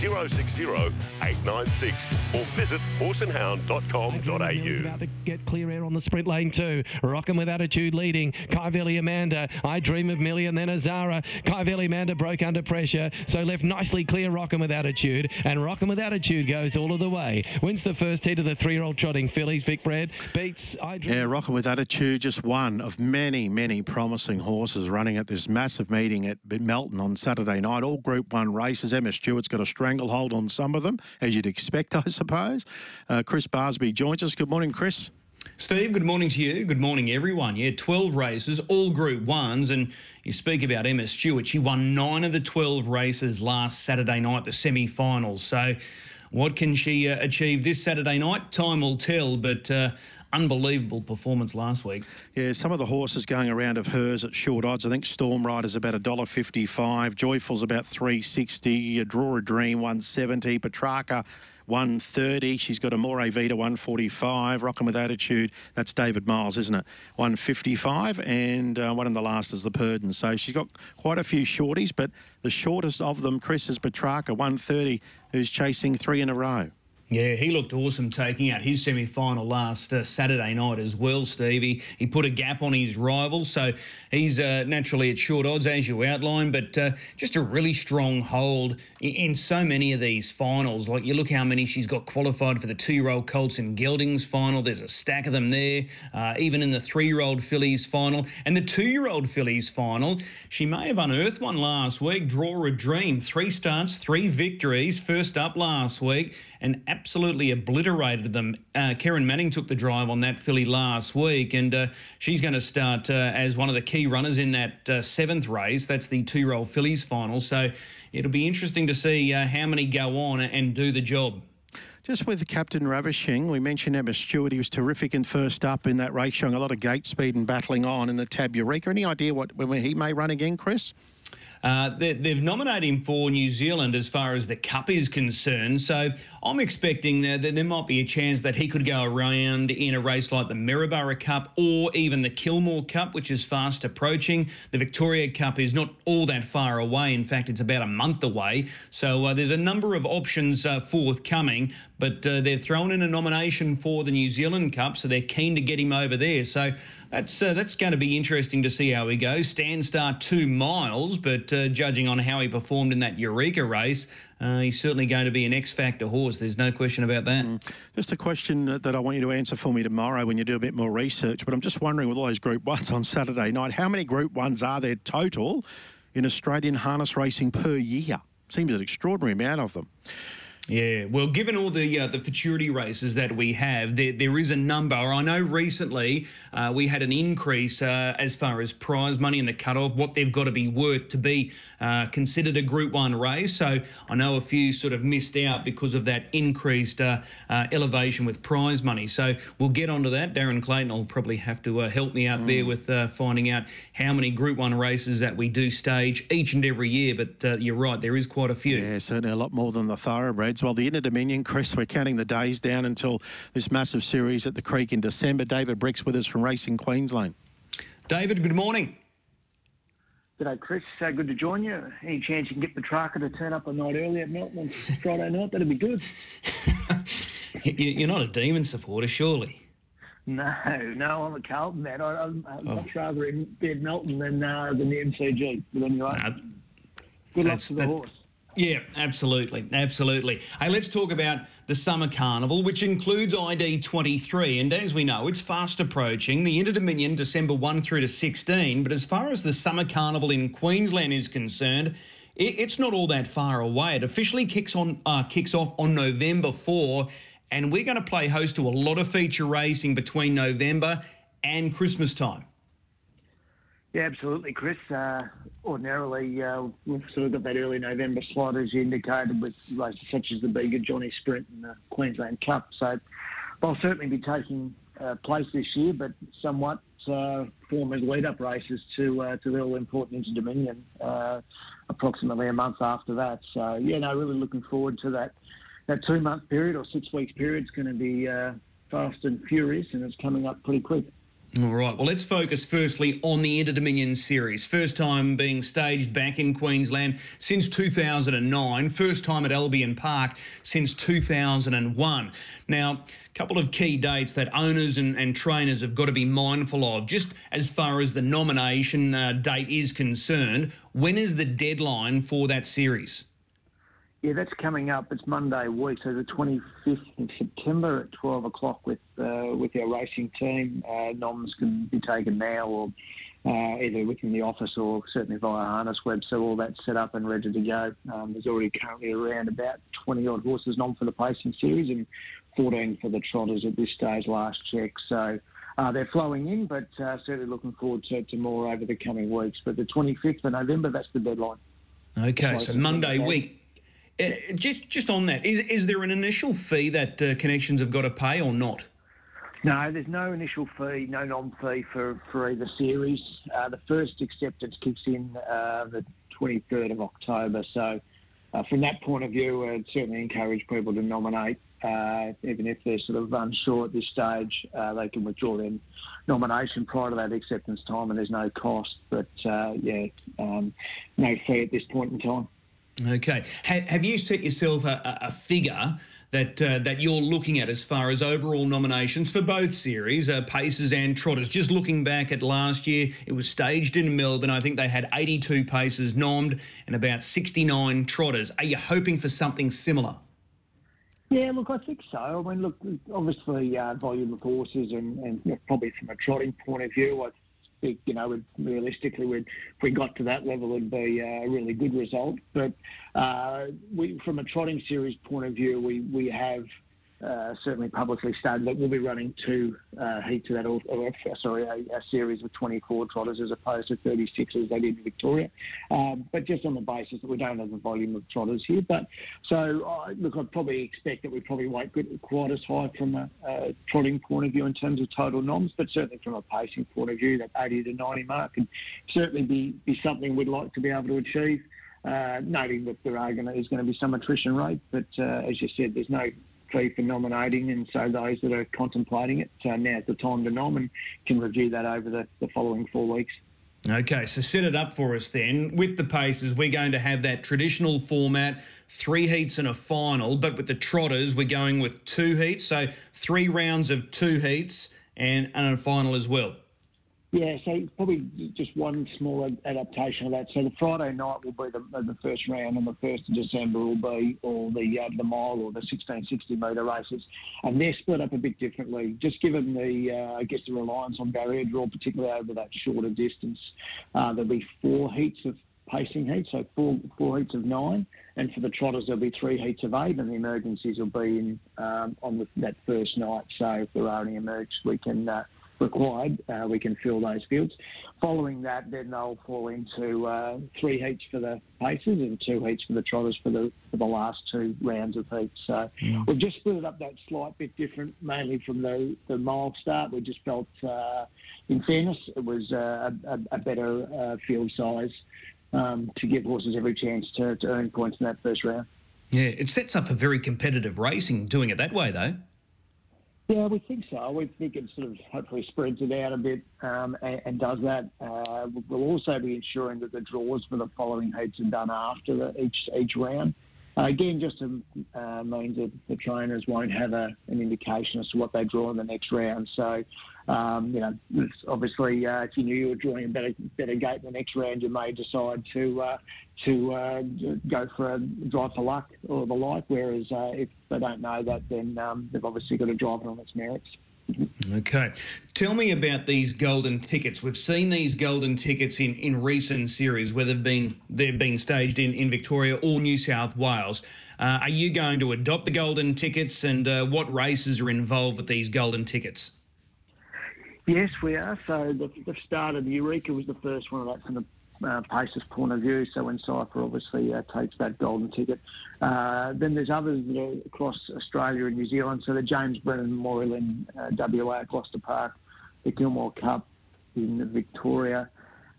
060 896 or visit horseandhound.com.au. About to get clear air on the sprint lane too. Rockin' with attitude leading. Kyveli Amanda. I dream of Millie and then Azara. Kyveli Amanda broke under pressure, so left nicely clear. Rockin' with attitude and Rockin' with attitude goes all of the way. Wins the first heat of the three-year-old trotting fillies. Vicbred beats I dream. Yeah, Rocking with Attitude, just one of many, many promising horses running at this massive meeting at Melton on Saturday night. All Group 1 races. Emma Stewart's got a stranglehold on some of them, as you'd expect, I suppose. Uh, Chris Barsby joins us. Good morning, Chris. Steve, good morning to you. Good morning, everyone. Yeah, 12 races, all Group 1s. And you speak about Emma Stewart. She won nine of the 12 races last Saturday night, the semi finals. So, what can she uh, achieve this Saturday night? Time will tell, but. Uh, unbelievable performance last week. Yeah, some of the horses going around of hers at short odds. I think Storm Rider's about $1.55, Joyful's about 360, Draw a Dream 170, Petrarca 130. She's got a More Vita 145. Rocking with Attitude. That's David Miles, isn't it? 155. And uh, one of the last is the Purdon. So she's got quite a few shorties, but the shortest of them, Chris, is Petrarca 130, who's chasing three in a row. Yeah, he looked awesome taking out his semi final last uh, Saturday night as well, Stevie. He put a gap on his rivals, so he's uh, naturally at short odds, as you outlined, but uh, just a really strong hold in, in, so many of these finals. Like, you look how many she's got qualified for the two year old Colts and Geldings final. There's a stack of them there, uh, even in the three year old fillies final. And the two year old fillies final, she may have unearthed one last week. Draw a Dream. Three starts, three victories. First up last week, and absolutely obliterated them. Uh, Karen Manning took the drive on that filly last week, and uh, she's going to start uh, as one of the key runners in that uh, seventh race. That's the two-year-old fillies final. So it'll be interesting to see uh, how many go on and do the job. Just with Captain Ravishing, we mentioned Emma Stewart. He was terrific in first up in that race, showing a lot of gate speed and battling on in the Tab Eureka. Any idea what when he may run again, Chris? Uh, they, have nominated him for New Zealand as far as the Cup is concerned. So I'm expecting that, that there might be a chance that he could go around in a race like the Maryborough Cup or even the Kilmore Cup, which is fast approaching. The Victoria Cup is not all that far away. In fact, it's about a month away. So uh, there's a number of options uh, forthcoming, but uh, they've thrown in a nomination for the New Zealand Cup, so they're keen to get him over there. So that's uh, that's going to be interesting to see how he goes. Stand start two miles, but uh, judging on how he performed in that Eureka race, uh, he's certainly going to be an X factor horse. There's no question about that. Mm. Just a question that I want you to answer for me tomorrow when you do a bit more research. But I'm just wondering, with all those Group Ones on Saturday night, how many Group Ones are there total in Australian harness racing per year? Seems an extraordinary amount of them. Yeah, well, given all the uh, the futurity races that we have, there, there is a number. I know recently uh, we had an increase uh, as far as prize money and the cutoff, what they've got to be worth to be uh, considered a Group One race. So I know a few sort of missed out because of that increased uh, uh, elevation with prize money. So we'll get onto that. Darren Clayton will probably have to help me out mm. there with finding out how many Group One races that we do stage each and every year. But you're right, there is quite a few. Yeah, certainly a lot more than the thoroughbreds. Well, the Inter Dominion, Chris, we're counting the days down until this massive series at the Creek in December. David Brick's with us from Racing Queensland. David, good morning. G'day, Chris. Uh, good to join you. Any chance you can get Petrarca to turn up a night early at Melton on Friday night? That'd be good. You're not a demon supporter, surely. No, no, I'm a Carlton man. I, would oh. much rather in bed Melton than uh, than the MCG. But anyway, nah, good luck to the that, horse. Yeah, absolutely. Absolutely. Hey, let's talk about the Summer Carnival, which includes ID23. And as we know, it's fast approaching. The Inter Dominion, December 1 through to 16. But as far as the Summer Carnival in Queensland is concerned, it's not all that far away. It officially kicks on uh, kicks off on November 4, and we're going to play host to a lot of feature racing between November and Christmas time. Yeah, absolutely, Chris. Uh, ordinarily, uh, we've sort of got that early November slot, as you indicated, with races such as the Be Good Johnny Sprint and the Queensland Cup. So they'll certainly be taking uh, place this year, but somewhat uh, form as lead-up races to uh, to the all-important Inter Dominion. Uh, approximately a month after that. So yeah, no, really looking forward to that. That two month period or six weeks period is going to be uh, fast and furious, and it's coming up pretty quick. All right. Well, let's focus firstly on the Inter Dominion Series. First time being staged back in Queensland since 2009. First time at Albion Park since 2001. Now, a couple of key dates that owners and, and trainers have got to be mindful of. Just as far as the nomination uh, date is concerned, when is the deadline for that series? Yeah, that's coming up. It's Monday week, so the 25th of September at 12 o'clock with uh, with our racing team. Uh, noms can be taken now or uh, either within the office or certainly via harness web. So all that's set up and ready to go. Um, there's already currently around about 20 odd horses nom for the pacing series and 14 for the trotters at this stage last check. So uh, they're flowing in, but uh, certainly looking forward to, to more over the coming weeks. But the 25th of November, that's the deadline. Okay, so Monday week. Uh, just just on that, is is there an initial fee that uh, connections have got to pay or not? No, there's no initial fee, no non fee for, for either series. Uh, the first acceptance kicks in uh, the 23rd of October. So, uh, from that point of view, I'd certainly encourage people to nominate. Uh, even if they're sort of unsure at this stage, they can withdraw their nomination prior to that acceptance time, and there's no cost. But yeah, um, no fee at this point in time. Okay. have you set yourself a, a figure that uh, that you're looking at as far as overall nominations for both series, uh, paces and trotters? Just looking back at last year, it was staged in Melbourne. I think they had 82 paces nommed and about 69 trotters. Are you hoping for something similar? Yeah, look, I think so. I mean, look, obviously, uh, volume of horses and, and probably from a trotting point of view, I you know, realistically, we'd, if we got to that level, it'd be a really good result. But uh, we, from a trotting series point of view, we, we have uh, certainly publicly stated that we'll be running two uh, heats of that, or, or sorry, a, a, series of 24 trotters as opposed to 36 as they did in Victoria. Um, but just on the basis that we don't have the volume of trotters here. But so, uh, look, I'd probably expect that we probably won't get quite as high from a, a, trotting point of view in terms of total noms, but certainly from a pacing point of view, that 80 to 90 mark can certainly be, be something we'd like to be able to achieve. Uh, noting that there are going to, is going to be some attrition rate, but uh, as you said, there's no fee for nominating, and so those that are contemplating it, uh, now's the time to nom and can review that over the, the following four weeks. Okay, so set it up for us then. With the paces, we're going to have that traditional format, three heats and a final, but with the trotters, we're going with two heats, so three rounds of two heats and, and a final as well. Yeah, so probably just one small adaptation of that. So the Friday night will be the, the first round, and the first of December will be all the uh, the mile or the 1660 metre races, and they're split up a bit differently. Just given the uh, I guess the reliance on barrier draw, particularly over that shorter distance, uh, there'll be four heats of pacing heats, so four four heats of nine, and for the trotters there'll be three heats of eight, and the emergencies will be in um, on the, that first night. So if there are any emerged, we can uh, required, uh, we can fill those fields. Following that, then they'll fall into uh, three heats for the paces and two heats for the trotters for the for the last two rounds of heats. So yeah. we've just split it up that slight bit different, mainly from the the mile start. We just felt, uh, in fairness, it was uh, a, a, better uh, field size um, to give horses every chance to, to earn points in that first round. Yeah, it sets up a very competitive racing doing it that way, though. Yeah, we think so. We think it sort of hopefully spreads it out a bit um, and, and, does that. Uh, we'll also be ensuring that the draws for the following heats are done after the, each each round. Uh, again, just to, uh, means that the trainers won't have a, an indication as to what they draw in the next round. So, um, you know, obviously, uh, if you knew you were drawing a better better gate in the next round, you may decide to uh, to uh, go for a drive for luck or the like. Whereas uh, if they don't know that, then um, they've obviously got to drive it on its merits. Okay. Tell me about these golden tickets. We've seen these golden tickets in, in recent series where they've been they've been staged in, in Victoria or New South Wales. Uh, are you going to adopt the golden tickets and uh, what races are involved with these golden tickets? Yes, we are. So the, the start of the Eureka was the first one of that from the uh, Paces point of view. So when Cypher obviously uh, takes that golden ticket, uh, then there's others that are across Australia and New Zealand. So the James Brennan Memorial in uh, WA at Gloucester Park, the Kilmore Cup in Victoria,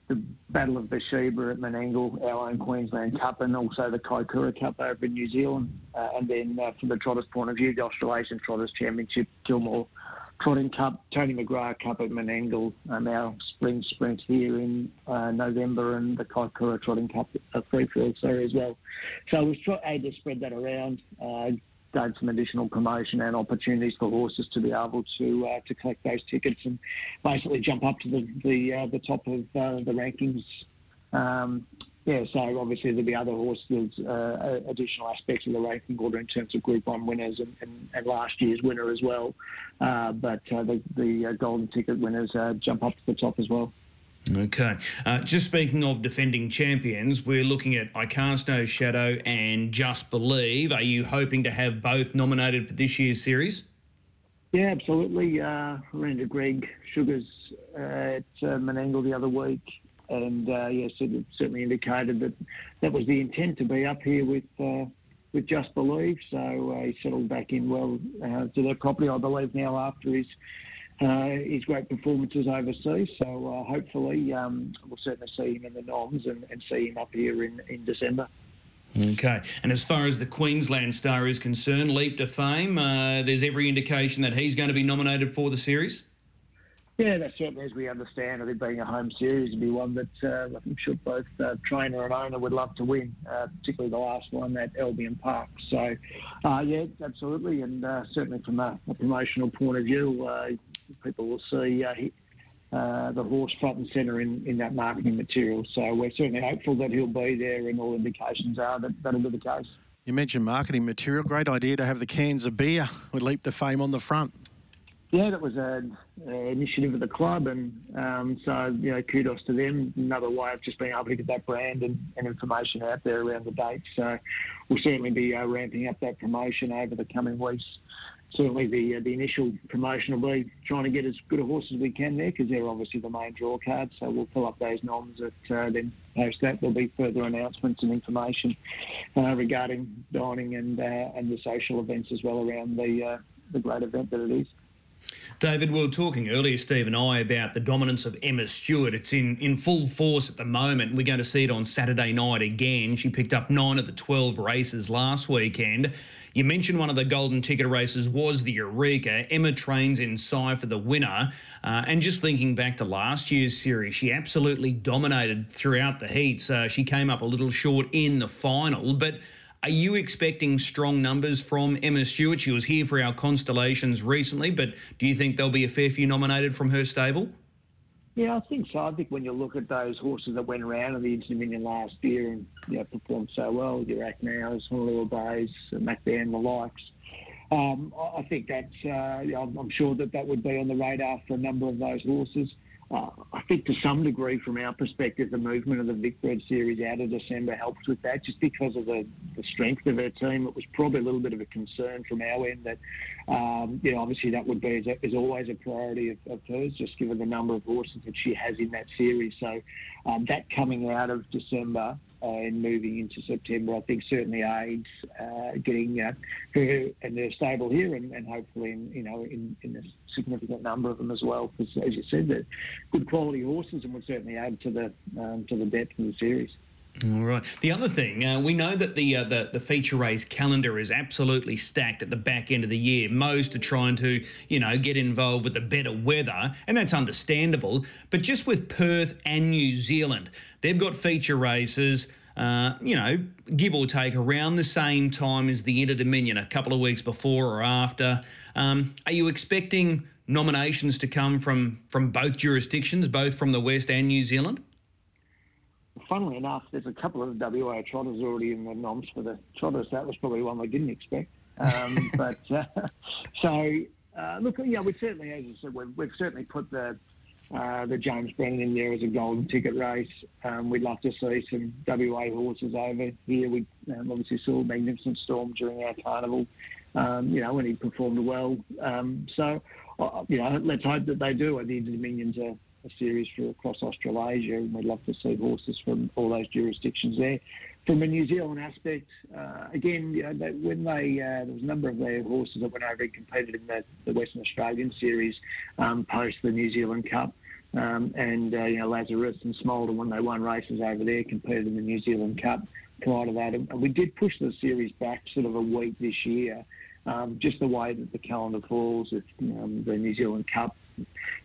the Battle of Bathsheba at Menangle, our own Queensland Cup, and also the Kaikoura Cup over in New Zealand. Uh, and then uh, from the trotters' point of view, the Australasian Trotters Championship, Kilmore Trotting Cup, Tony McGrath Cup at Menangle, um, our spring sprint here in uh, November, and the Kaikoura Trotting Cup at Freefield Series as well. So we've tried to spread that around. Uh, some additional promotion and opportunities for horses to be able to uh, to collect those tickets and basically jump up to the the, uh, the top of uh, the rankings. Um, yeah, so obviously there'll be other horses, uh, additional aspects of the ranking order in terms of Group One winners and, and, and last year's winner as well. Uh, but uh, the, the golden ticket winners jump up to the top as well. Okay. Uh, just speaking of defending champions, we're looking at I Cast No Shadow and Just Believe. Are you hoping to have both nominated for this year's series? Yeah, absolutely. Uh, ran to Greg Sugars uh, at uh, Menangle the other week, and uh, yes, it certainly indicated that that was the intent to be up here with uh, with Just Believe. So uh, he settled back in well uh, to their property, I believe, now after his uh, his great performances overseas. So uh, hopefully um, we'll certainly see him in the noms and, and see him up here in, in December. Okay. And as far as the Queensland star is concerned, Leap to Fame, uh, there's every indication that he's going to be nominated for the series? Yeah, that's certainly as we understand it, being a home series, would be one that uh, I'm sure both uh, trainer and owner would love to win, uh, particularly the last one at Albion Park. So, uh, yeah, absolutely, and uh, certainly from a, a, promotional point of view, uh, people will see the horse front and centre in, in that marketing material. So we're certainly hopeful that he'll be there, and all indications are that that'll be the case. You mentioned marketing material. Great idea to have the cans of beer with Leap to Fame on the front. Yeah, that was an initiative of the club, and um, so you know, kudos to them. Another way of just being able to get that brand and, and information out there around the date. So we'll certainly be uh, ramping up that promotion over the coming weeks certainly the uh, the initial promotion will be trying to get as good a horse as we can there because they're obviously the main draw cards. So we'll fill up those noms. At, uh, then post that there'll be further announcements and information uh, regarding dining and uh, and the social events as well around the uh, the great event that it is. David, we were talking earlier, Steve and I, about the dominance of Emma Stewart. It's in, in full force at the moment. We're going to see it on Saturday night again. She picked up nine of the 12 races last weekend. You mentioned one of the golden ticket races was the Eureka. Emma trains in Sci for the winner. Uh, and just thinking back to last year's series, she absolutely dominated throughout the heats. Uh, she came up a little short in the final, but are you expecting strong numbers from Emma Stewart? She was here for our constellations recently, but do you think there'll be a fair few nominated from her stable? Yeah, I think so. I think when you look at those horses that went around in the Inter Dominion last year and you know, performed so well, your Acknows, Honolulu Bays, McBain, the likes, um, I think that's, uh, I'm sure that that would be on the radar for a number of those horses. Uh, I think to some degree, from our perspective, the movement of the Vicbred series out of December helps with that, just because of the, the strength of her team. It was probably a little bit of a concern from our end that, um, you know, obviously that would be is always a priority of, of, hers, just given the number of horses that she has in that series. So um, that coming out of December and moving into September, I think certainly aids uh, getting uh, and their stable here, and, and hopefully, in, you know, in, in a significant number of them as well. Because as you said, they're good quality horses, and would certainly add to the um, to the depth of the series. All right. The other thing, uh, we know that the, uh, the the feature race calendar is absolutely stacked at the back end of the year. Most are trying to, you know, get involved with the better weather, and that's understandable. But just with Perth and New Zealand, they've got feature races. Uh, you know, give or take around the same time as the Inter Dominion, a couple of weeks before or after. Um, are you expecting nominations to come from from both jurisdictions, both from the West and New Zealand? Funnily enough, there's a couple of WA trotters already in the noms for the trotters. That was probably one they didn't expect. Um, but uh, so, uh, look, yeah, we certainly, as you said, we've, we've certainly put the uh, the James Brennan in there as a golden ticket race. Um, we'd love to see some WA horses over here. We um, obviously saw Magnificent Storm during our carnival, um, you know, when he performed well. Um, so, uh, you know, let's hope that they do. I think the Dominions are a series for across Australasia, and we'd love to see horses from all those jurisdictions there. From a New Zealand aspect, uh, again, you know, when they uh, there was a number of their horses that went over and competed in the, the Western Australian series um, post the New Zealand Cup. Um, and uh, you know Lazarus and Smolda when they won races over there competed in the New Zealand Cup prior to that, and we did push the series back sort of a week this year. Um, just the way that the calendar falls with um, the New Zealand Cup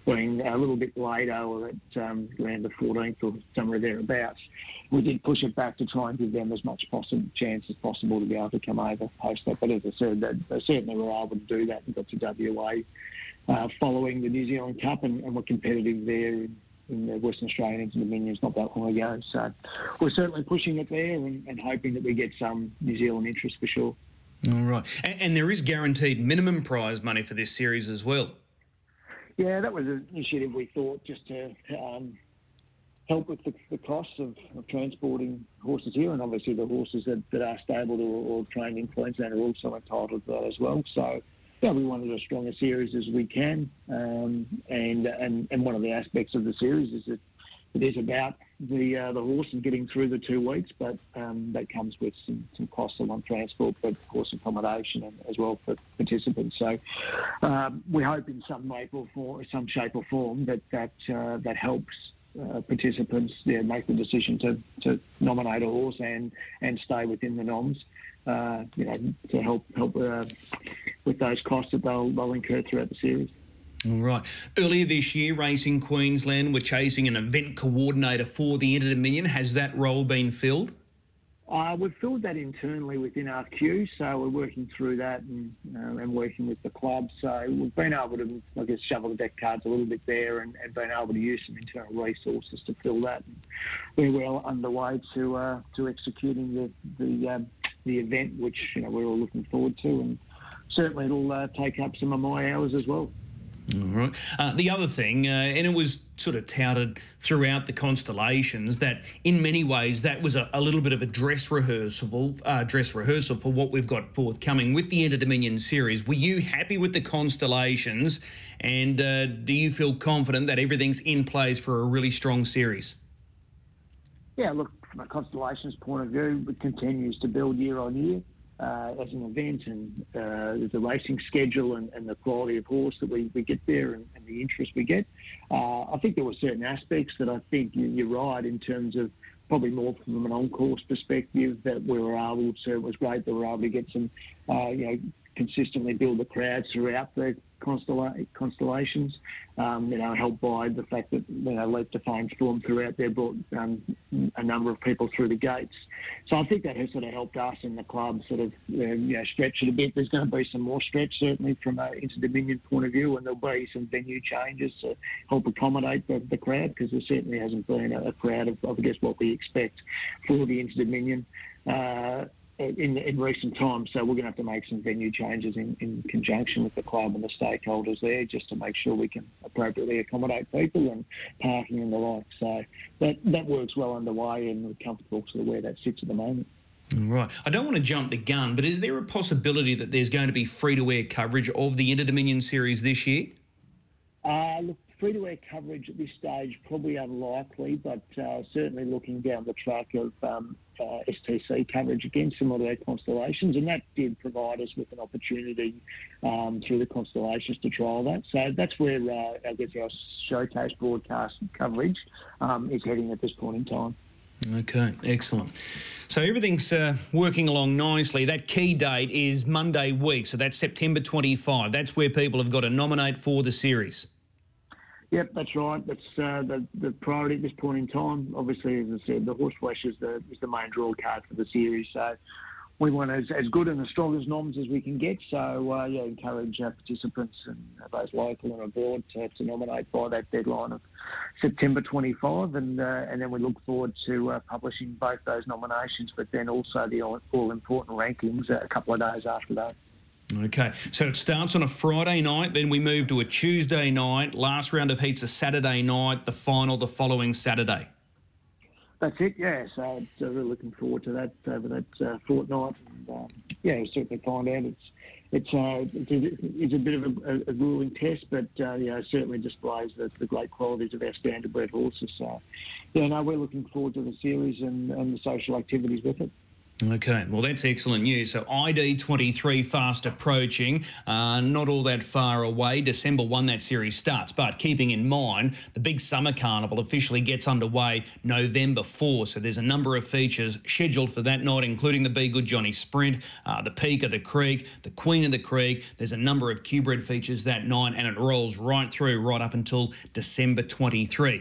being a little bit later or at um, around the 14th or somewhere thereabouts. We did push it back to try and give them as much possible chance as possible to be able to come over post that. But as I said, they certainly were able to do that and got to WA uh, following the New Zealand Cup and, and were competitive there in, in the Western Australian Inter Dominions not that long ago. So we're certainly pushing it there and, and hoping that we get some New Zealand interest for sure. All right. And, and, there is guaranteed minimum prize money for this series as well. Yeah, that was an initiative we thought just to um, help with the, the costs of, of, transporting horses here. And obviously, the horses that, that are stabled or, or, trained in Queensland are also entitled to that as well. So, yeah, we wanted as strong a series as we can. Um, and, and, and one of the aspects of the series is that it is about the uh, the horse and getting through the two weeks, but um, that comes with some, some costs on transport, but of course accommodation and, as well for participants. So um, we hope in some way or form, some shape or form that that uh, that helps. Uh, participants yeah, make the decision to, to nominate a horse and, and stay within the noms, uh, you know, to help help uh, with those costs that they'll, they'll incur throughout the series. All right. Earlier this year, Racing Queensland were chasing an event coordinator for the Inter Dominion. Has that role been filled? Uh, we've filled that internally within our queue, so we're working through that and, uh, and working with the club. So we've been able to, I guess, shovel the deck cards a little bit there and, and been able to use some internal resources to fill that. And we're well underway to uh, to executing the the, um, the event, which you know we're all looking forward to, and certainly it'll uh, take up some of my hours as well. All right. Uh, the other thing, uh, and it was sort of touted throughout the constellations that, in many ways, that was a, a little bit of a dress rehearsal, uh, dress rehearsal for what we've got forthcoming with the Inter Dominion series. Were you happy with the constellations, and uh, do you feel confident that everything's in place for a really strong series? Yeah, look, from a constellations point of view, it continues to build year on year uh, as an event and uh, the racing schedule and, and, the quality of horse that we, we get there and, and the interest we get. Uh, I think there were certain aspects that I think you, are right in terms of probably more from an on-course perspective that we were able to, it was great that we were able to get some, uh, you know, consistently build the crowds throughout the constella- constellations. Um, you know, helped by the fact that you know Leap to Fame throughout there brought um, a number of people through the gates. So I think that has sort of helped us in the club sort of you know stretch it a bit. There's going to be some more stretch certainly from an Inter Dominion point of view, and there'll be some venue changes to help accommodate the, the crowd because there certainly hasn't been a, a crowd of, of I guess what we expect for the Inter Dominion. Uh, in, in recent times. So we're going to have to make some venue changes in, in conjunction with the club and the stakeholders there, just to make sure we can appropriately accommodate people and parking and the like. So that that works well underway, and we're comfortable to where that sits at the moment. Right. I don't want to jump the gun, but is there a possibility that there's going to be free to air coverage of the Inter Dominion series this year? Uh, look, free to air coverage at this stage probably unlikely, but uh, certainly looking down the track of um, uh, STC coverage again, similar to their constellations, and that did provide us with an opportunity um, through the constellations to trial that. So that's where uh, I guess our showcase broadcast coverage um, is heading at this point in time. Okay, excellent. So everything's uh, working along nicely. That key date is Monday week, so that's September 25. That's where people have got to nominate for the series. Yep, that's right. That's uh, the, the priority at this point in time. Obviously, as I said, the horse flesh is the is the main draw card for the series. So we want as, as good and as strong as noms as we can get. So uh, yeah, encourage uh, participants and those local and abroad to, to, nominate by that deadline of September 25, and uh, and then we look forward to uh, publishing both those nominations, but then also the all, all important rankings a couple of days after that. Okay, so it starts on a Friday night, then we move to a Tuesday night. Last round of heats a Saturday night. The final the following Saturday. That's it. Yeah. So really looking forward to that over that uh, fortnight. And, um, yeah, certainly find out it's it's, uh, it's, a, bit of a, a grueling test, but uh, you know, certainly displays the, the great qualities of our standard bred horses. So, yeah, no, we're looking forward to the series and, and the social activities with it. Okay, well, that's excellent news. So, ID23 fast approaching, uh, not all that far away. December 1, that series starts. But keeping in mind, the big summer carnival officially gets underway November 4. So, there's a number of features scheduled for that night, including the Be Good Johnny Sprint, uh, the Peak of the Creek, the Queen of the Creek. There's a number of Q-Bred features that night, and it rolls right through, right up until December 23.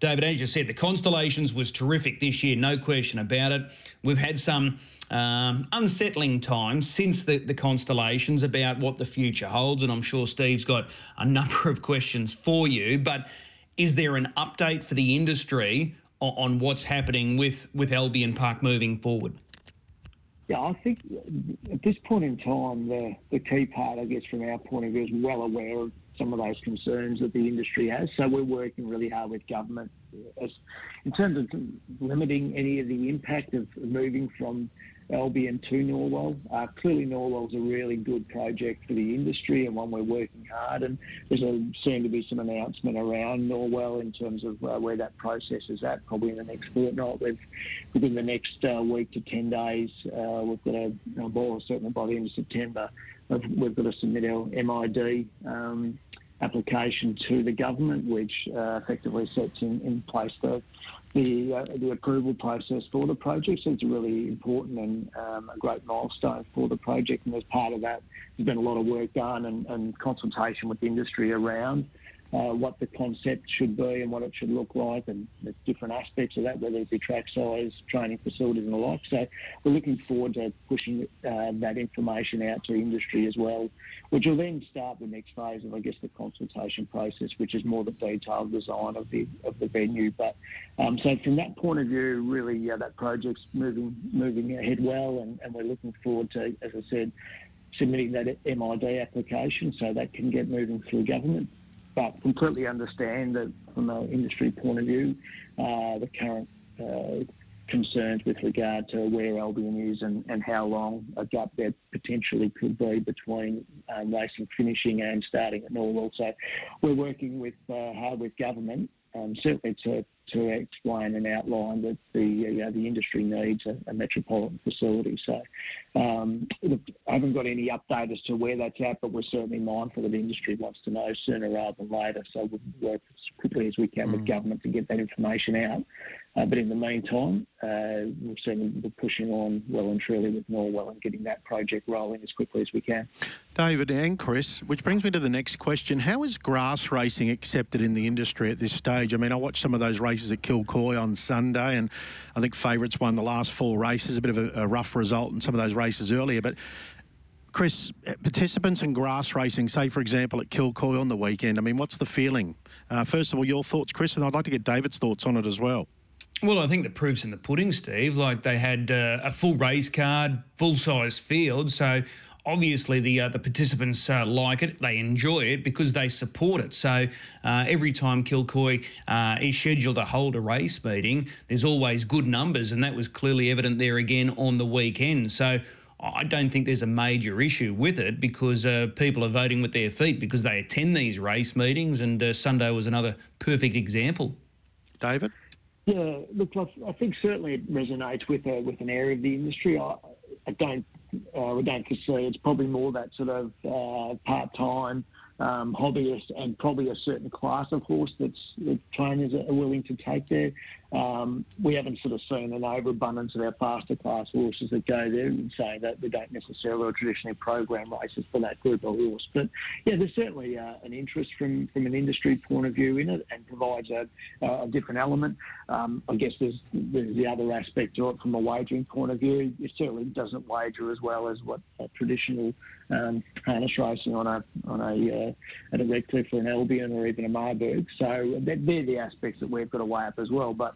David, as you said, the Constellations was terrific this year, no question about it. We've had some um, unsettling times since the, the Constellations about what the future holds, and I'm sure Steve's got a number of questions for you. But is there an update for the industry on, on what's happening with, with Albion Park moving forward? Yeah, I think at this point in time, the, the key part, I guess, from our point of view, is well aware of some of those concerns that the industry has. So we're working really hard with government as, in terms of limiting any of the impact of moving from Albion to Norwell. Uh, clearly, Norwell's a really good project for the industry and one we're working hard. And there's a, soon to be some announcement around Norwell in terms of uh, where that process is at. Probably in the next fortnight, we've, within the next uh, week to ten days, uh, we've got a, a ball certainly by the end of September. We've got to submit our MID um, application to the government, which uh, effectively sets in, in place the the, uh, the approval process for the project. So it's really important and um, a great milestone for the project. And as part of that, there's been a lot of work done and, and consultation with industry around uh, what the concept should be and what it should look like and the different aspects of that, whether it be track size, training facilities and the like. So we're looking forward to pushing uh, that information out to industry as well, which will then start the next phase of, I guess, the consultation process, which is more the detailed design of the of the venue. But um, so from that point of view, really, yeah, that project's moving moving ahead well, and, and we're looking forward to, as I said, submitting that MID application so that can get moving through government but completely understand that from an industry point of view, uh, the current uh, concerns with regard to where Albion is and, and how long a gap there potentially could be between um, racing finishing and starting at Norwell. So we're working with uh, hard with government, um, certainly to to explain and outline that the you know, the industry needs a, a metropolitan facility. So um, I haven't got any update as to where that's at, but we're certainly mindful that the industry wants to know sooner rather than later. So we'll work as quickly as we can mm. with government to get that information out. Uh, but in the meantime, uh, we'll certainly be pushing on well and truly with Norwell and getting that project rolling as quickly as we can. David and Chris, which brings me to the next question. How is grass racing accepted in the industry at this stage? I mean, I watched some of those races at Kilcoy on Sunday, and I think favourites won the last four races. A bit of a, a rough result in some of those races earlier, but Chris, participants in grass racing, say for example at Kilcoy on the weekend, I mean, what's the feeling? Uh, first of all, your thoughts, Chris, and I'd like to get David's thoughts on it as well. Well, I think the proof's in the pudding, Steve. Like they had uh, a full race card, full size field. So obviously the uh, the participants uh, like it, they enjoy it because they support it. So uh, every time Kilcoy uh, is scheduled to hold a race meeting, there's always good numbers, and that was clearly evident there again on the weekend. So. I don't think there's a major issue with it because uh, people are voting with their feet because they attend these race meetings, and uh, Sunday was another perfect example. David? Yeah, look, I think certainly it resonates with a, with an area of the industry. I, I don't, uh, we don't foresee it's probably more that sort of uh, part time um, hobbyists and probably a certain class of horse that's, that trainers are willing to take there. Um, we haven't sort of seen an overabundance of our faster class horses that go there and saying that we don't necessarily traditionally program races for that group of horse. But yeah, there's certainly uh, an interest from, from an industry point of view in it and provides a, a different element. Um, I guess there's, there's the other aspect to it from a wagering point of view. It certainly doesn't wager as well as what traditional um, harness racing on a on a uh, at a Redcliffe or an Albion or even a Marburg. So they're the aspects that we've got to weigh up as well. But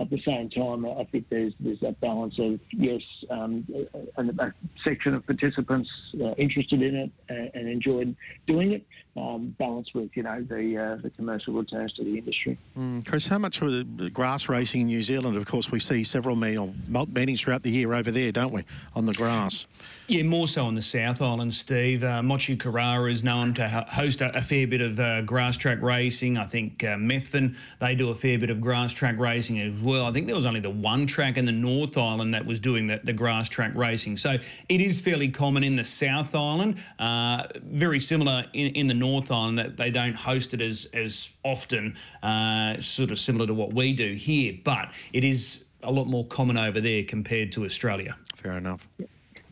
at the same time, I think there's there's that balance of yes, um, a, a, section of participants uh, interested in it and, and enjoyed doing it, um, balanced with you know the uh, the commercial returns to the industry. Mm, Chris, how much for the grass racing in New Zealand? Of course, we see several meetings throughout the year over there, don't we, on the grass? Yeah, more so on the South Island, Steve. Uh, Motukarara is known to host a, a, fair bit of uh, grass track racing. I think uh, Methven, they do a fair bit of grass track racing as well. I think there was only the one track in the North Island that was doing the, the grass track racing. So it is fairly common in the South Island. Uh, very similar in, in, the North Island that they don't host it as, as often, uh, sort of similar to what we do here. But it is a lot more common over there compared to Australia. Fair enough.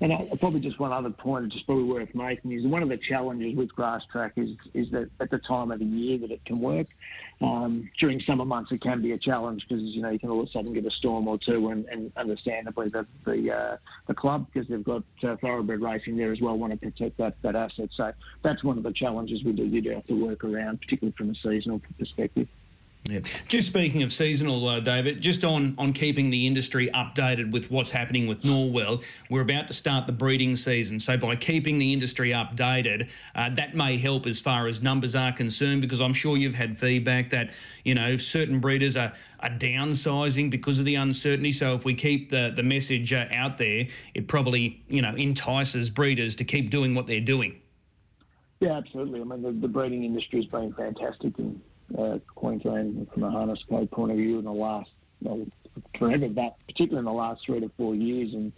And I, probably just one other point, just probably worth making, is one of the challenges with grass track is is that at the time of the year that it can work. Um, during summer months, it can be a challenge because you know you can all of a sudden get a storm or two, and, and understandably the the, uh, the club because they've got uh, thoroughbred racing there as well want to protect that that asset. So that's one of the challenges we do you do have to work around, particularly from a seasonal perspective. Yeah. Just speaking of seasonal, uh, David, just on, on keeping the industry updated with what's happening with Norwell, we're about to start the breeding season. So by keeping the industry updated, uh, that may help as far as numbers are concerned, because I'm sure you've had feedback that, you know, certain breeders are, are downsizing because of the uncertainty. So if we keep the, the message uh, out there, it probably, you know, entices breeders to keep doing what they're doing. Yeah, absolutely. I mean, the, the breeding industry has been fantastic uh, Queensland from a harness code point of view in the last well, forever, but particularly in the last three to four years in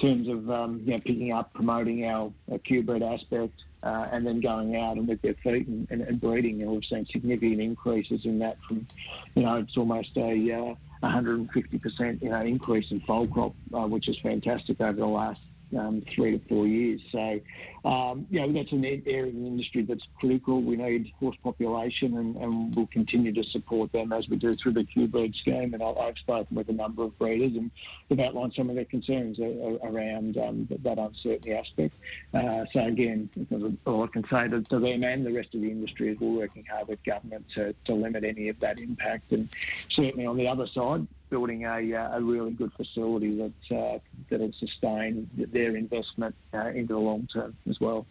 terms of um, you know, picking up, promoting our, our aspect, uh, and then going out and with their feet and, and, and breeding. And we've seen significant increases in that from, you know, it's almost a uh, 150% you know increase in foal crop, uh, which is fantastic over the last um, three to four years. So, um, you know, that's an area of the industry that's critical. We need horse population and, and we'll continue to support them as we do through the Q-Bred scheme. And I've spoken with a number of breeders and they've outlined some of their concerns around um, that uncertainty aspect. Uh, so, again, all I can say to, to them and the rest of the industry is we're working hard with government to, to limit any of that impact. And certainly on the other side, building a, uh, a really good facility that uh, that'll sustain their investment uh, into the long term as well.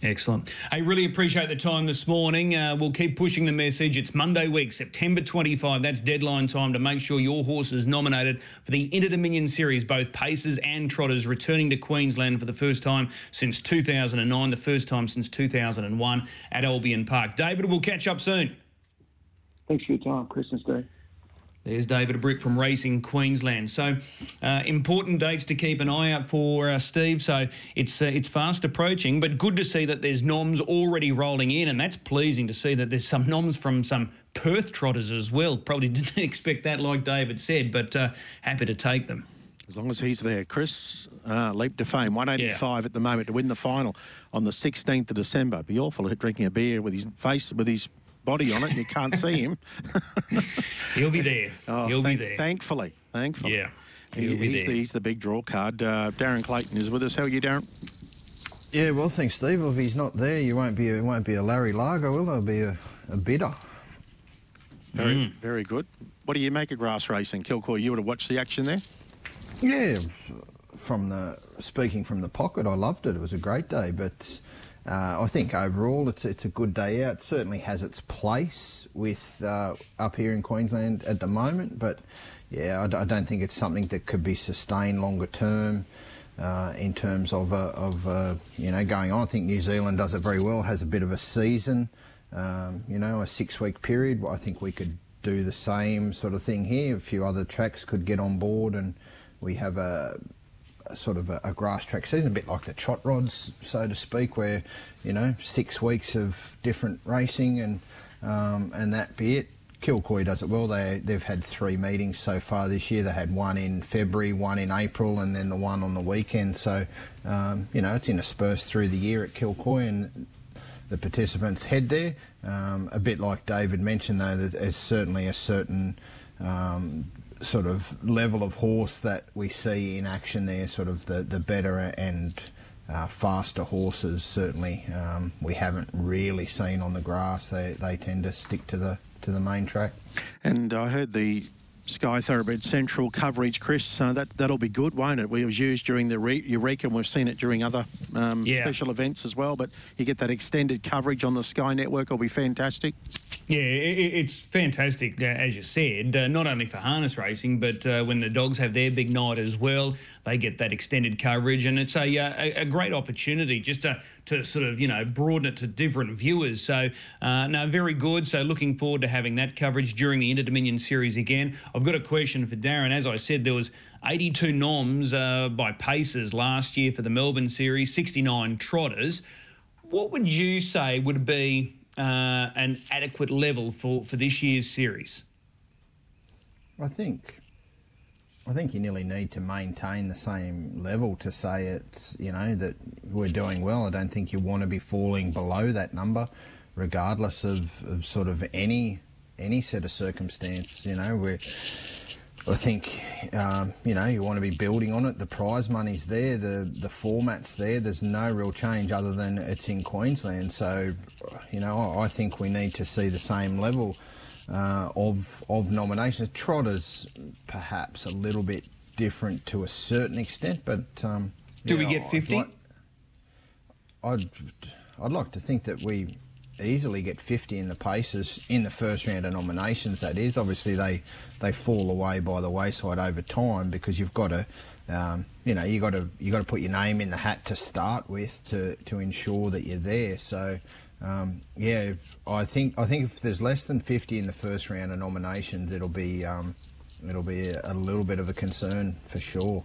Excellent. I really appreciate the time this morning. Uh, we'll keep pushing the message. It's Monday week, September 25. That's deadline time to make sure your horse is nominated for the Inter Dominion Series, both Pacers and Trotters returning to Queensland for the first time since 2009, the first time since 2001 at Albion Park. David, we'll catch up soon. Thanks for your time, Christmas Steve. There's David Brick from Racing Queensland. So, uh, important dates to keep an eye out for, uh, Steve. So it's uh, it's fast approaching, but good to see that there's noms already rolling in, and that's pleasing to see that there's some noms from some Perth trotters as well. Probably didn't expect that, like David said, but uh, happy to take them. As long as he's there. Chris, uh, leap to fame, 185 yeah. at the moment to win the final on the 16th of December. Be awful drinking a beer with his face, with his body on it, and you can't see him. He'll be there. Oh, He'll thank, be there. Thankfully, thankfully. Yeah. He, he's, the, he's the big draw card. Uh, Darren Clayton is with us. How are you, Darren? Yeah, well, thanks, Steve. If he's not there, you won't be a, won't be a Larry Lager, will there? be a, a bidder. Very, mm. very good. What do you make of grass racing, Kilcoy? You would have watched the action there. Yeah, from the speaking from the pocket, I loved it. It was a great day, but uh, I think overall it's it's a good day out. It certainly has its place with uh, up here in Queensland at the moment, but yeah, I, I, don't think it's something that could be sustained longer term. Uh, in terms of uh, of uh, you know going on, I think New Zealand does it very well. Has a bit of a season, um, you know, a six week period. I think we could do the same sort of thing here. A few other tracks could get on board, and we have a sort of a, a, grass track season, a bit like the trot rods, so to speak, where you know six weeks of different racing and um, and that be it. Kilcoy does it well. They they've had three meetings so far this year. They had one in February, one in April, and then the one on the weekend. So um, you know it's interspersed through the year at Kilcoy, and the participants head there. Um, a bit like David mentioned, though, that there's certainly a certain um, sort of level of horse that we see in action there, sort of the, the better and uh, faster horses, certainly um, we haven't really seen on the grass. They, they tend to stick to the to the main track. And I heard the Sky Thoroughbred Central coverage, Chris. Uh, that that'll be good, won't it? We was used during the Re- Eureka, and we've seen it during other um, Yeah. special events as well. But you get that extended coverage on the Sky Network. it'll be fantastic. Yeah, i- i- it's fantastic, uh, as you said, uh, not only for harness racing, but uh, when the dogs have their big night as well, they get that extended coverage. And it's a, uh, a, a great opportunity just to, to sort of, you know, broaden it to different viewers. So, uh, no, very good. So, looking forward to having that coverage during the Interdominion Series again. I've got a question for Darren. As I said, there was 82 noms by paces last year for the Melbourne Series, 69 trotters. What would you say would be uh, an adequate level for, for this year's series? I think I think you nearly need to maintain the same level to say it's you know that we're doing well. I don't think you want to be falling below that number, regardless of, of sort of any any set of circumstance. You know, we I think um, you know you want to be building on it. The prize money's there, the the format's there. There's no real change other than it's in Queensland. So, you know, I, think we need to see the same level uh, of of nominations. Trotters perhaps a little bit different to a certain extent, but um, Do we get I'd 50? like- I'd I'd like to think that we easily get 50 in the paces in the first round of nominations. That is, obviously they they fall away by the wayside over time because you've got to. Um, you know, you got to you got to put your name in the hat to start with to, to ensure that you're there. So, um, yeah, I think I think if there's less than 50 in the first round of nominations, it'll be um, it'll be a, a little bit of a concern for sure.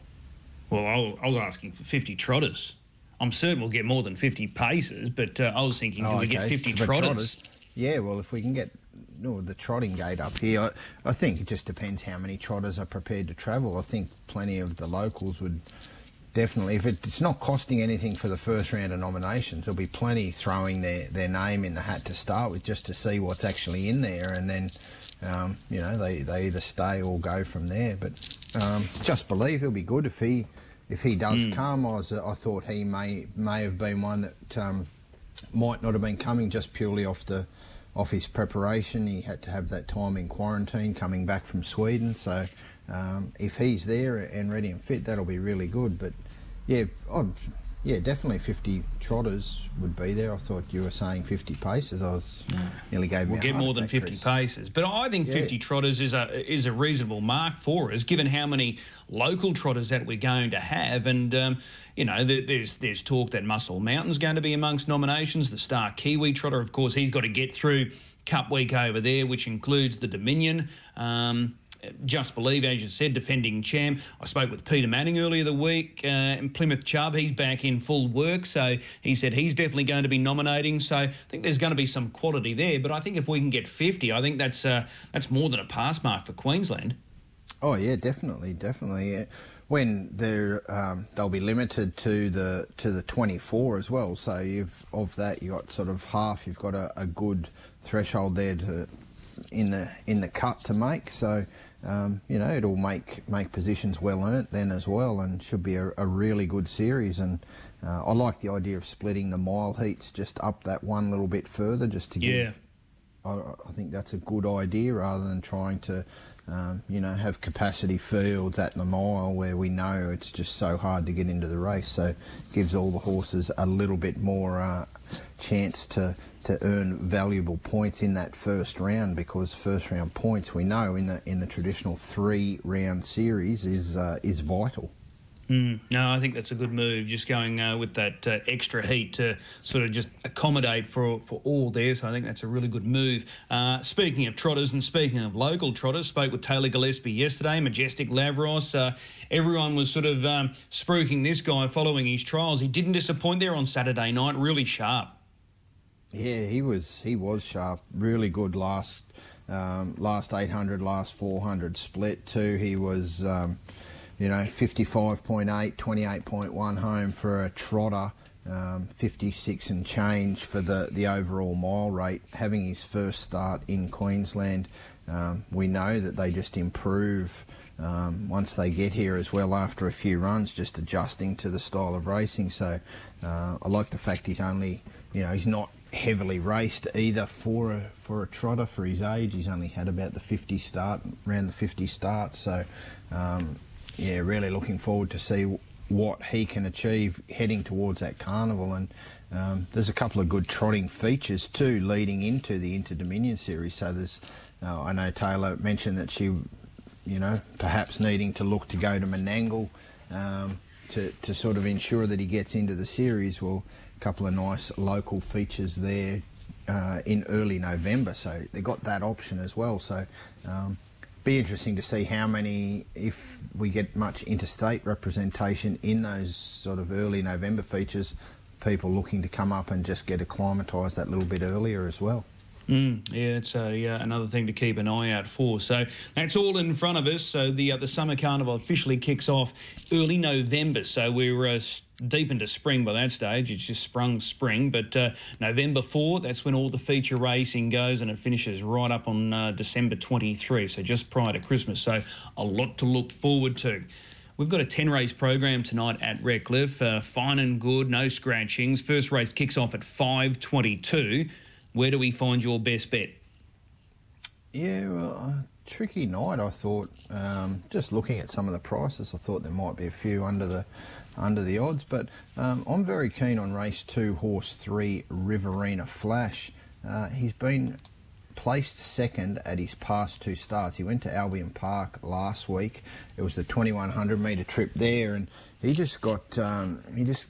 Well, I, I was asking for 50 trotters. I'm certain we'll get more than 50 paces, but uh, I was thinking, can Oh, we get 50 For trotters? Yeah, well, if we can get no, the trotting gate up here, I, I think it just depends how many trotters are prepared to travel. I think plenty of the locals would definitely, if it, it's not costing anything for the first round of nominations, there'll be plenty throwing their, their name in the hat to start with just to see what's actually in there. And then, um, you know, they, they either stay or go from there. But um, just believe he'll be good if he if he does come. I, was, I thought he may may have been one that um, might not have been coming just purely off the off his preparation. He had to have that time in quarantine coming back from Sweden. So um, if he's there and ready and fit, that'll be really good. But yeah, I'd, yeah, definitely 50 trotters would be there. I thought you were saying 50 paces. I was nearly gave me We'll a get more than 50 Chris. paces. But I think Yeah. 50 trotters is a is a reasonable mark for us, given how many local trotters that we're going to have. And, um, you know, there's there's talk that Muscle Mountain's going to be amongst nominations. The Star Kiwi trotter, of course, he's got to get through Cup Week over there, which includes the Dominion. Um, just believe, as you said, defending champ. I spoke with Peter Manning earlier the week, uh, Plymouth Chubb. He's back in full work, so he said he's definitely going to be nominating. So I think there's going to be some quality there. But I think if we can get 50, I think that's uh, that's more than a pass mark for Queensland. Oh yeah, definitely, definitely. When they're um, they'll be limited to the to the 24 as well. So you've of that you got sort of half. You've got a, a good threshold there to in the in the cut to make. So um, you know it'll make make positions well earned then as well, and should be a, a really good series. And uh, I like the idea of splitting the mile heats just up that one little bit further, just to give Yeah. I, I think that's a good idea rather than trying to, um, you know, have capacity fields at the mile where we know it's just so hard to get into the race. So it gives all the horses a little bit more uh, chance to, to earn valuable points in that first round because first round points we know in the in the traditional three round series is uh, is vital. Mm, no, I think that's a good move. Just going uh, with that uh, extra heat to sort of just accommodate for for all there. So I think that's a really good move. Uh, speaking of trotters and speaking of local trotters, spoke with Taylor Gillespie yesterday. Majestic Lavros. Uh, everyone was sort of um, spruiking this guy following his trials. He didn't disappoint there on Saturday night. Really sharp. Yeah, he was he was sharp. Really good last um, last 800, last 400 split too. He was um, you know 55.8, 28.1 home for a trotter. Um, 56 and change for the, the overall mile rate. Having his first start in Queensland, um, we know that they just improve um, once they get here as well after a few runs, just adjusting to the style of racing. So uh, I like the fact he's only, you know, he's not heavily raced either for a for a trotter for his age. He's only had about the 50 start, around the 50 starts. So, um, yeah, really looking forward to see what he can achieve heading towards that carnival. And um, there's a couple of good trotting features too leading into the Inter Dominion series. So there's, uh, I know Taylor mentioned that she, you know, perhaps needing to look to go to Menangle. Um, to, to sort of ensure that he gets into the series, well, couple of nice local features there uh, in early November. So they got that option as well. So um, be interesting to see how many, if we get much interstate representation in those sort of early November features, people looking to come up and just get acclimatised that little bit earlier as well. Mm, yeah, it's a, uh, another thing to keep an eye out for. So that's all in front of us. So the uh, the summer carnival officially kicks off early November. So we're uh, deep into spring by that stage. It's just sprung spring, but uh, November 4, that's when all the feature racing goes, and it finishes right up on uh, December 23. So just prior to Christmas. So a lot to look forward to. We've got a 10 race program tonight at Redcliffe. Uh, fine and good, no scratchings. First race kicks off at 5.22. Where do we find your best bet? Yeah, well, tricky night. I thought. Um, just looking at some of the prices, I thought there might be a few under the under the odds, but um, I'm very keen on race two, horse three, Riverina Flash. Uh, he's been placed second at his past two starts. He went to Albion Park last week. It was the 2100 metre trip there, and he just got um, he just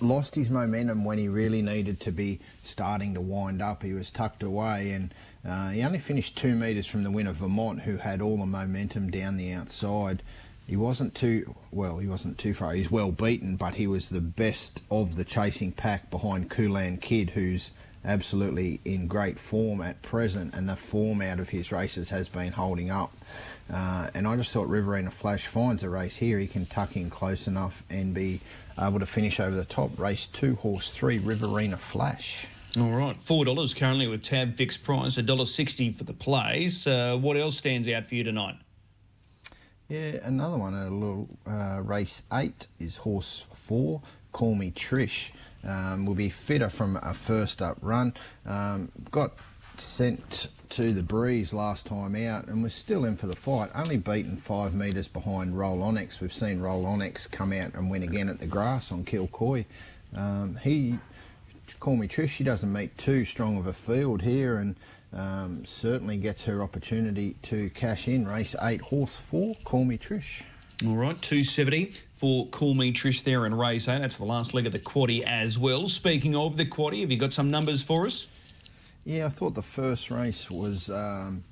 lost his momentum when he really needed to be starting to wind up. He was tucked away and uh, he only finished two metres from the winner, Vermont, who had all the momentum down the outside. He wasn't too well. He wasn't too far. He's well beaten, but he was the best of the chasing pack behind Kulan Kid, who's absolutely in great form at present, and the form out of his races has been holding up. Uh, and I just thought Riverina Flash finds a race here. He can tuck in close enough and be able to finish over the top. Race two, horse three, Riverina Flash. All right, four dollars currently with tab fixed price, a dollar sixty for the plays. Uh, what else stands out for you tonight? Yeah, another one, a little uh, race eight is horse four. Call me Trish. Um, will be fitter from a first up run. Um, got sent to the breeze last time out and was still in for the fight. Only beaten five metres behind Roll Onyx. We've seen Roll Onyx come out and win again at the grass on Kilcoy. Um, he, call me Trish, she doesn't meet too strong of a field here and um, certainly gets her opportunity to cash in. Race eight, horse four, call me Trish. All right, 270 for Call Me Trish there in race eight. That's the last leg of the quaddy as well. Speaking of the quaddy, have you got some numbers for us? Yeah, I thought the first race was um,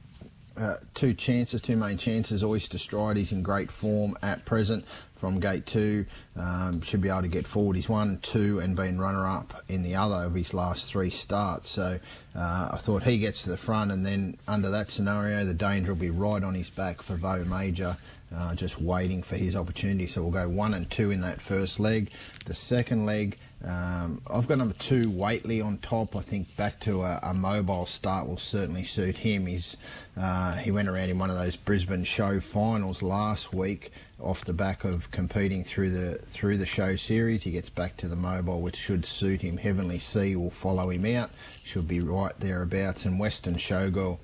uh, two chances, two main chances. Oyster Stride is in great form at present from gate two. Um, should be able to get forward. He's won two and been runner up in the other of his last three starts. So uh, I thought he gets to the front, and then under that scenario, the danger will be right on his back for Vo Major. Uh, just waiting for his opportunity. So we'll go one and two in that first leg. The second leg, um, I've got number two, Waitley on top. I think back to a, a mobile start will certainly suit him. He's uh, he went around in one of those Brisbane show finals last week off the back of competing through the through the show series. He gets back to the mobile, which should suit him. Heavenly Sea will follow him out. Should be right thereabouts. And Western Showgirl,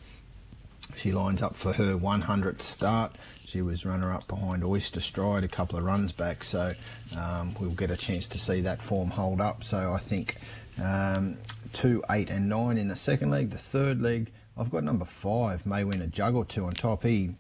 she lines up for her 100th start. She was runner up behind Oyster Stride a couple of runs back, so um, we'll get a chance to see that form hold up. So I think um, two, eight, and nine in the second leg. The third leg, I've got number five, may win a jug or two on top. He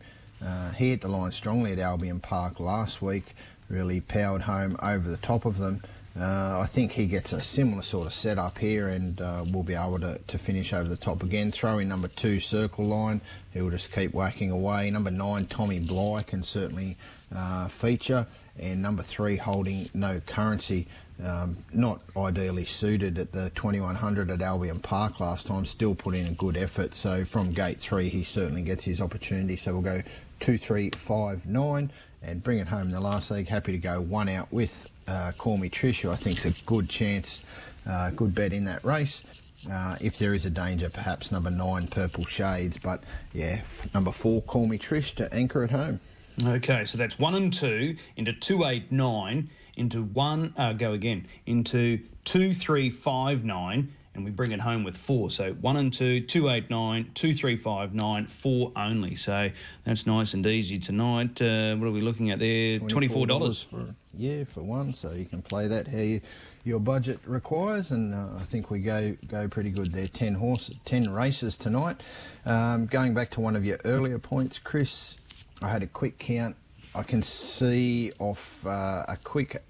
uh, he hit the line strongly at Albion Park last week, really powered home over the top of them. Uh, I think he gets a similar sort of setup here and uh, will be able to, to finish over the top again. Throw in number two, Circle Line. He'll just keep whacking away. Number nine, Tommy Bly can certainly uh, feature. And number three, Holding No Currency. Um, not ideally suited at the 2100 at Albion Park last time, still put in a good effort. So from gate three, he certainly gets his opportunity. So we'll go two, three, five, nine and bring it home in the last leg. Happy to go one out with uh, Call Me Trish, who I think is a good chance, uh, good bet in that race. Uh, if there is a danger, perhaps number nine, Purple Shades. But yeah, f- number four, Call Me Trish to anchor at home. Okay, so that's one and two into two, eight, nine, into one, uh, go again, into two, three, five, nine, and we bring it home with four. So one and two, two eight nine, two three five nine, four only. So that's nice and easy tonight. Uh, what are we looking at there? Twenty four dollars for yeah for one. So you can play that how you, your budget requires, and uh, I think we go go pretty good there. Ten horse, ten races tonight. Um, going back to one of your earlier points, Chris, I had a quick count. I can see off uh, a quick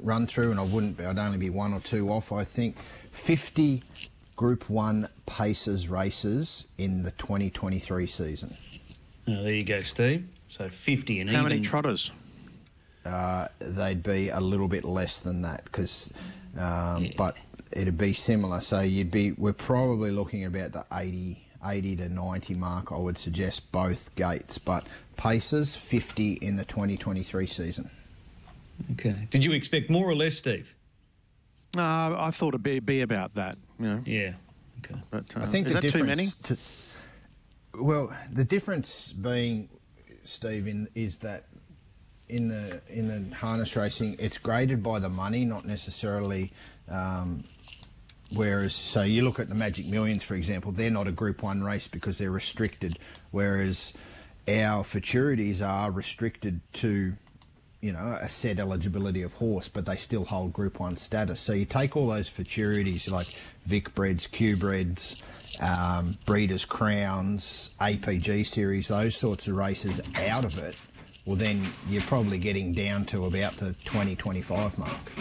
run through, and I wouldn't. Be, I'd only be one or two off. I think 50 Group 1 Paces races in the 2023 season. Oh, there you go, Steve. So 50 and How even. many trotters? Uh, they'd be a little bit less than that because, um, but it'd be similar. So you'd be, we're probably looking at about the 80, 80 to 90 mark, I would suggest both gates. But Paces, 50 in the 2023 season. Okay. Did you expect more or less, Steve? No, I thought it'd be, be about that. You know, Yeah. Okay. but uh, I think is the that too many? difference To, well, the difference being, Stephen, is that in the in the harness racing, it's graded by the money, not necessarily. Um, whereas, so you look at the Magic Millions, for example, they're not a Group One race because they're restricted, whereas our futurities are restricted to you know, a set eligibility of horse, but they still hold Group 1 status. So you take all those futurities like Vicbreds, Q Breds, um, Breeders' Crowns, APG Series, those sorts of races out of it, well, then you're probably getting down to about the 20 25 mark.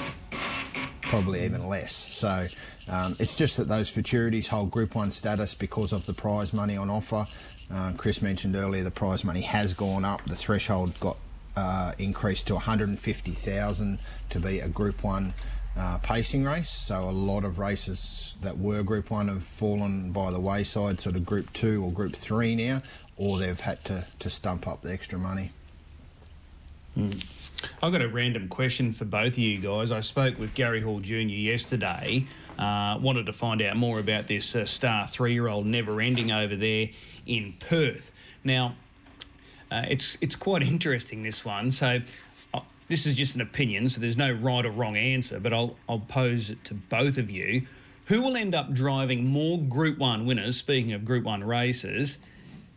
Probably even less. So um, it's just that those futurities hold Group 1 status because of the prize money on offer. Uh, Chris mentioned earlier the prize money has gone up. The threshold got uh, increased to 150,000 to be a Group One uh, pacing race. So a lot of races that were Group One have fallen by the wayside, sort of Group Two or Group Three now, or they've had to, to stump up the extra money. I've got a random question for both of you guys. I spoke with Gary Hall Jr. yesterday. Uh, wanted to find out more about this uh, star three-year-old never ending over there in Perth. Now, uh, it's it's quite interesting this one. So uh, this is just an opinion, so there's no right or wrong answer. But I'll I'll pose it to both of you. Who will end up driving more Group One winners? Speaking of Group One races,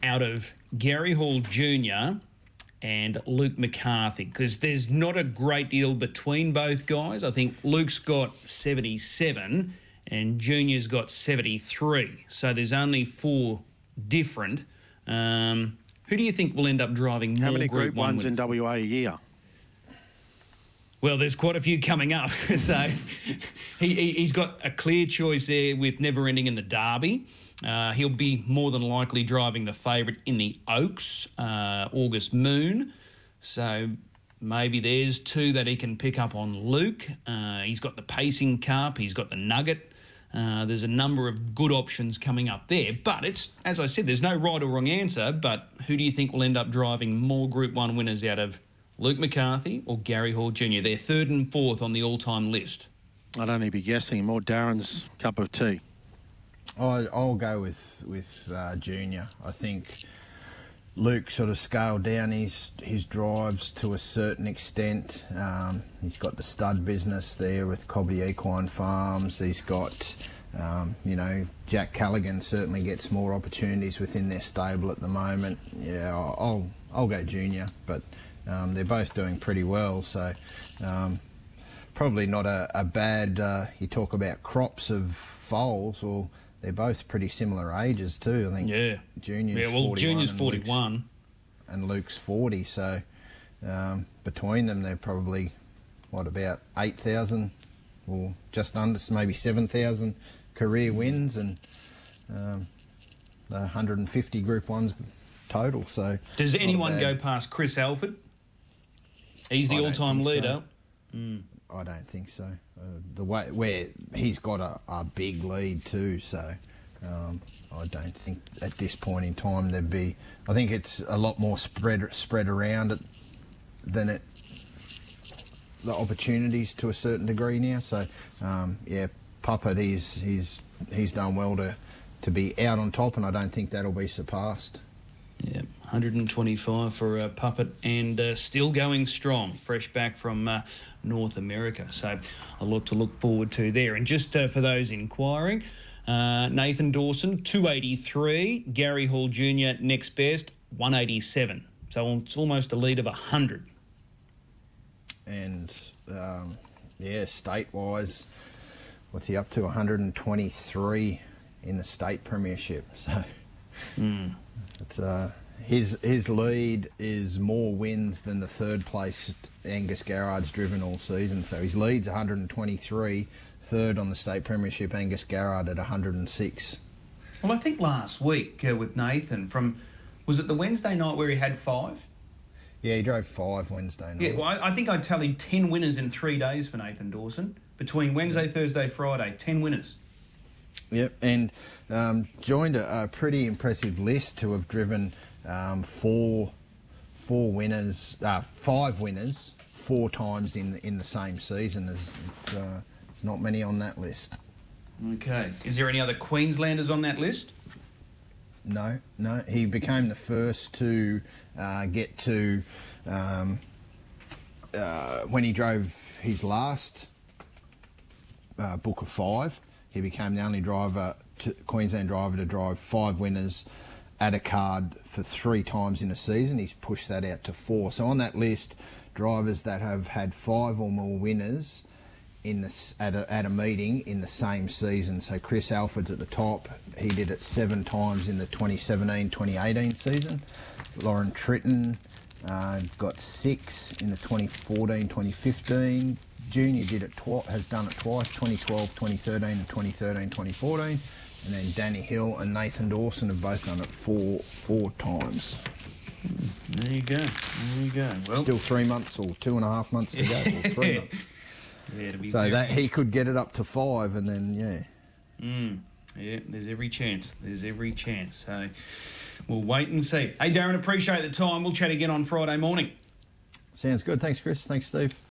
out of Gary Hall Jr. and Luke McCarthy, because there's not a great deal between both guys. I think Luke's got 77 and Junior's got 73. So there's only four different. Um, who do you think will end up driving more How many Group Group One Ones in WA a year? Well, there's quite a few coming up. so he, he's got a clear choice there with Never Ending in the Derby. Uh, he'll be more than likely driving the favourite in the Oaks, uh, August Moon. So maybe there's two that he can pick up on Luke. Uh, he's got the Pacing Cup, he's got the Nugget. Uh, there's a number of good options coming up there. But it's, as I said, there's no right or wrong answer. But who do you think will end up driving more Group 1 winners out of Luke McCarthy or Gary Hall Jr.? They're third and fourth on the all time list. I'd only be guessing more Darren's cup of tea. I, I'll go with with uh, Junior. I think Luke sort of scaled down his his drives to a certain extent. Um, he's got the stud business there with Cobby Equine Farms. He's got, um, you know, Jack Callaghan certainly gets more opportunities within their stable at the moment. Yeah, I'll I'll, I'll go Junior, but um, they're both doing pretty well. So. Um, Probably not a, a bad. Uh, you talk about crops of foals, or they're both pretty similar ages too. I think Yeah. Junior's yeah, well, 41 Junior's and Luke's- 41. and Luke's 40. So um, between them, they're probably, what, about 8,000 or just under, maybe 7,000 career wins and um, the 150 Group 1s total. So Does anyone go past Chris Alford? He's the all time think so. leader. I don't think so. Uh, the way where he's got a, a big lead too, so um, I don't think at this point in time there'd be. I think it's a lot more spread spread around it than it the opportunities to a certain degree now. So um, yeah, Puppet he's he's he's done well to to be out on top, and I don't think that'll be surpassed. Yeah, 125 for uh, Puppet and uh, still going strong, fresh back from uh, North America. So a lot to look forward to there. And just uh, for those inquiring, uh, Nathan Dawson, 283. Gary Hall Jr., next best, 187. So it's almost a lead of 100. And um, yeah, state wise, what's he up to? 123 in the state premiership. So it's uh, his his lead is more wins than the third place Angus Garrard's driven all season. So his lead's 123. Third on the state premiership, Angus Garrard at 106. Well, I think last week uh, with Nathan from, was it the Wednesday night where he had five? Yeah, he drove five Wednesday night. Yeah, well, I, I think I tallied 10 winners in three days for Nathan Dawson. Between Wednesday, Thursday, Friday, 10 winners. Yep, and um, joined a, a pretty impressive list to have driven um, four four winners, uh, five winners, four times in in the same season. There's it's, uh, there's not many on that list. Okay. Is there any other Queenslanders on that list? No, no. He became the first to uh, get to um, uh, when he drove his last uh, book of five. He became the only driver, to, Queensland driver, to drive five winners at a card for three times in a season. He's pushed that out to four. So on that list, drivers that have had five or more winners in the at a, at a meeting in the same season. So Chris Alford's at the top. He did it seven times in the 2017-2018 season. Lauren Tritton uh, got six in the 2014-2015. Junior did it twi- has done it twice, 2012, 2013, and 2013, 2014. And then Danny Hill and Nathan Dawson have both done it four four times. There you go. There you go. Well, Still three months or two and a half months to go. Or three months. yeah, So that he could get it up to five, and then yeah. Mm, yeah, there's every chance. There's every chance. So we'll wait and see. Hey, Darren, appreciate the time. We'll chat again on Friday morning. Sounds good. Thanks, Chris. Thanks, Steve.